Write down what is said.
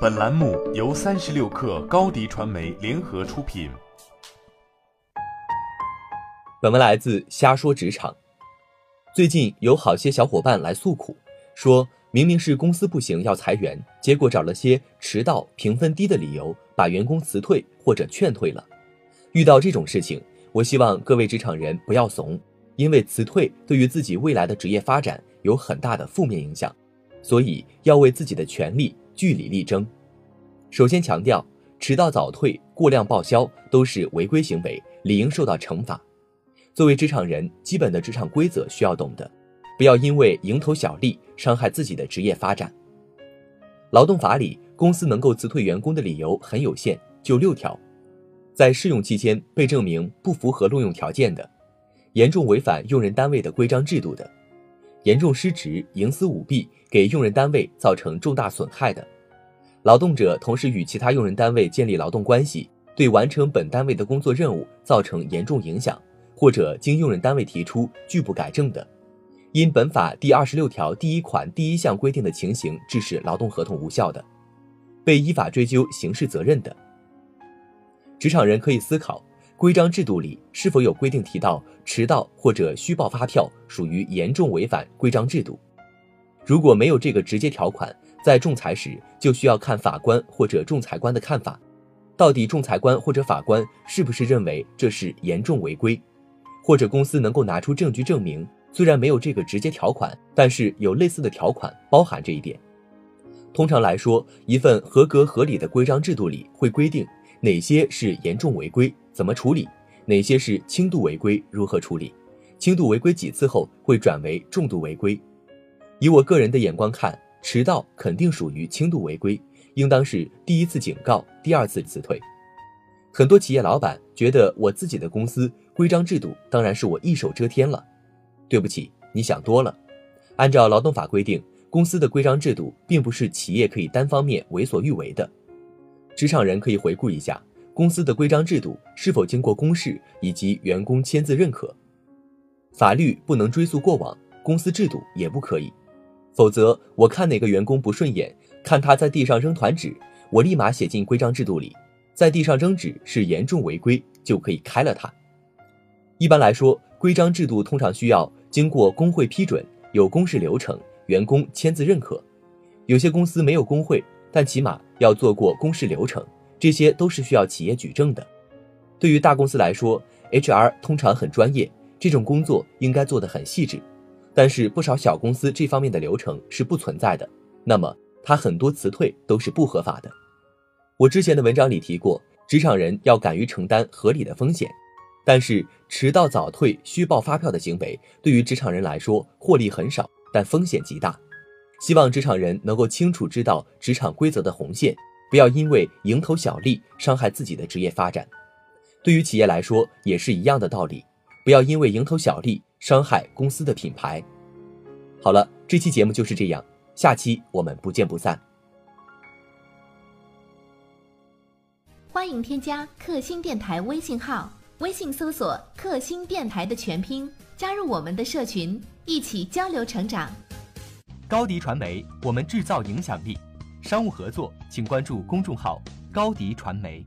本栏目由三十六氪高低传媒联合出品。本文来自瞎说职场。最近有好些小伙伴来诉苦，说明明是公司不行要裁员，结果找了些迟到、评分低的理由，把员工辞退或者劝退了。遇到这种事情，我希望各位职场人不要怂，因为辞退对于自己未来的职业发展有很大的负面影响，所以要为自己的权利。据理力争。首先强调，迟到早退、过量报销都是违规行为，理应受到惩罚。作为职场人，基本的职场规则需要懂得，不要因为蝇头小利伤害自己的职业发展。劳动法里，公司能够辞退员工的理由很有限，就六条：在试用期间被证明不符合录用条件的，严重违反用人单位的规章制度的。严重失职、营私舞弊，给用人单位造成重大损害的；劳动者同时与其他用人单位建立劳动关系，对完成本单位的工作任务造成严重影响，或者经用人单位提出拒不改正的；因本法第二十六条第一款第一项规定的情形致使劳动合同无效的，被依法追究刑事责任的。职场人可以思考。规章制度里是否有规定提到迟到或者虚报发票属于严重违反规章制度？如果没有这个直接条款，在仲裁时就需要看法官或者仲裁官的看法，到底仲裁官或者法官是不是认为这是严重违规，或者公司能够拿出证据证明，虽然没有这个直接条款，但是有类似的条款包含这一点。通常来说，一份合格合理的规章制度里会规定哪些是严重违规。怎么处理？哪些是轻度违规？如何处理？轻度违规几次后会转为重度违规？以我个人的眼光看，迟到肯定属于轻度违规，应当是第一次警告，第二次辞退。很多企业老板觉得我自己的公司规章制度当然是我一手遮天了。对不起，你想多了。按照劳动法规定，公司的规章制度并不是企业可以单方面为所欲为的。职场人可以回顾一下。公司的规章制度是否经过公示以及员工签字认可？法律不能追溯过往，公司制度也不可以。否则，我看哪个员工不顺眼，看他在地上扔团纸，我立马写进规章制度里，在地上扔纸是严重违规，就可以开了他。一般来说，规章制度通常需要经过工会批准，有公示流程，员工签字认可。有些公司没有工会，但起码要做过公示流程。这些都是需要企业举证的。对于大公司来说，HR 通常很专业，这种工作应该做得很细致。但是不少小公司这方面的流程是不存在的，那么他很多辞退都是不合法的。我之前的文章里提过，职场人要敢于承担合理的风险。但是迟到早退、虚报发票的行为，对于职场人来说获利很少，但风险极大。希望职场人能够清楚知道职场规则的红线。不要因为蝇头小利伤害自己的职业发展，对于企业来说也是一样的道理。不要因为蝇头小利伤害公司的品牌。好了，这期节目就是这样，下期我们不见不散。欢迎添加克星电台微信号，微信搜索“克星电台”的全拼，加入我们的社群，一起交流成长。高迪传媒，我们制造影响力。商务合作，请关注公众号“高迪传媒”。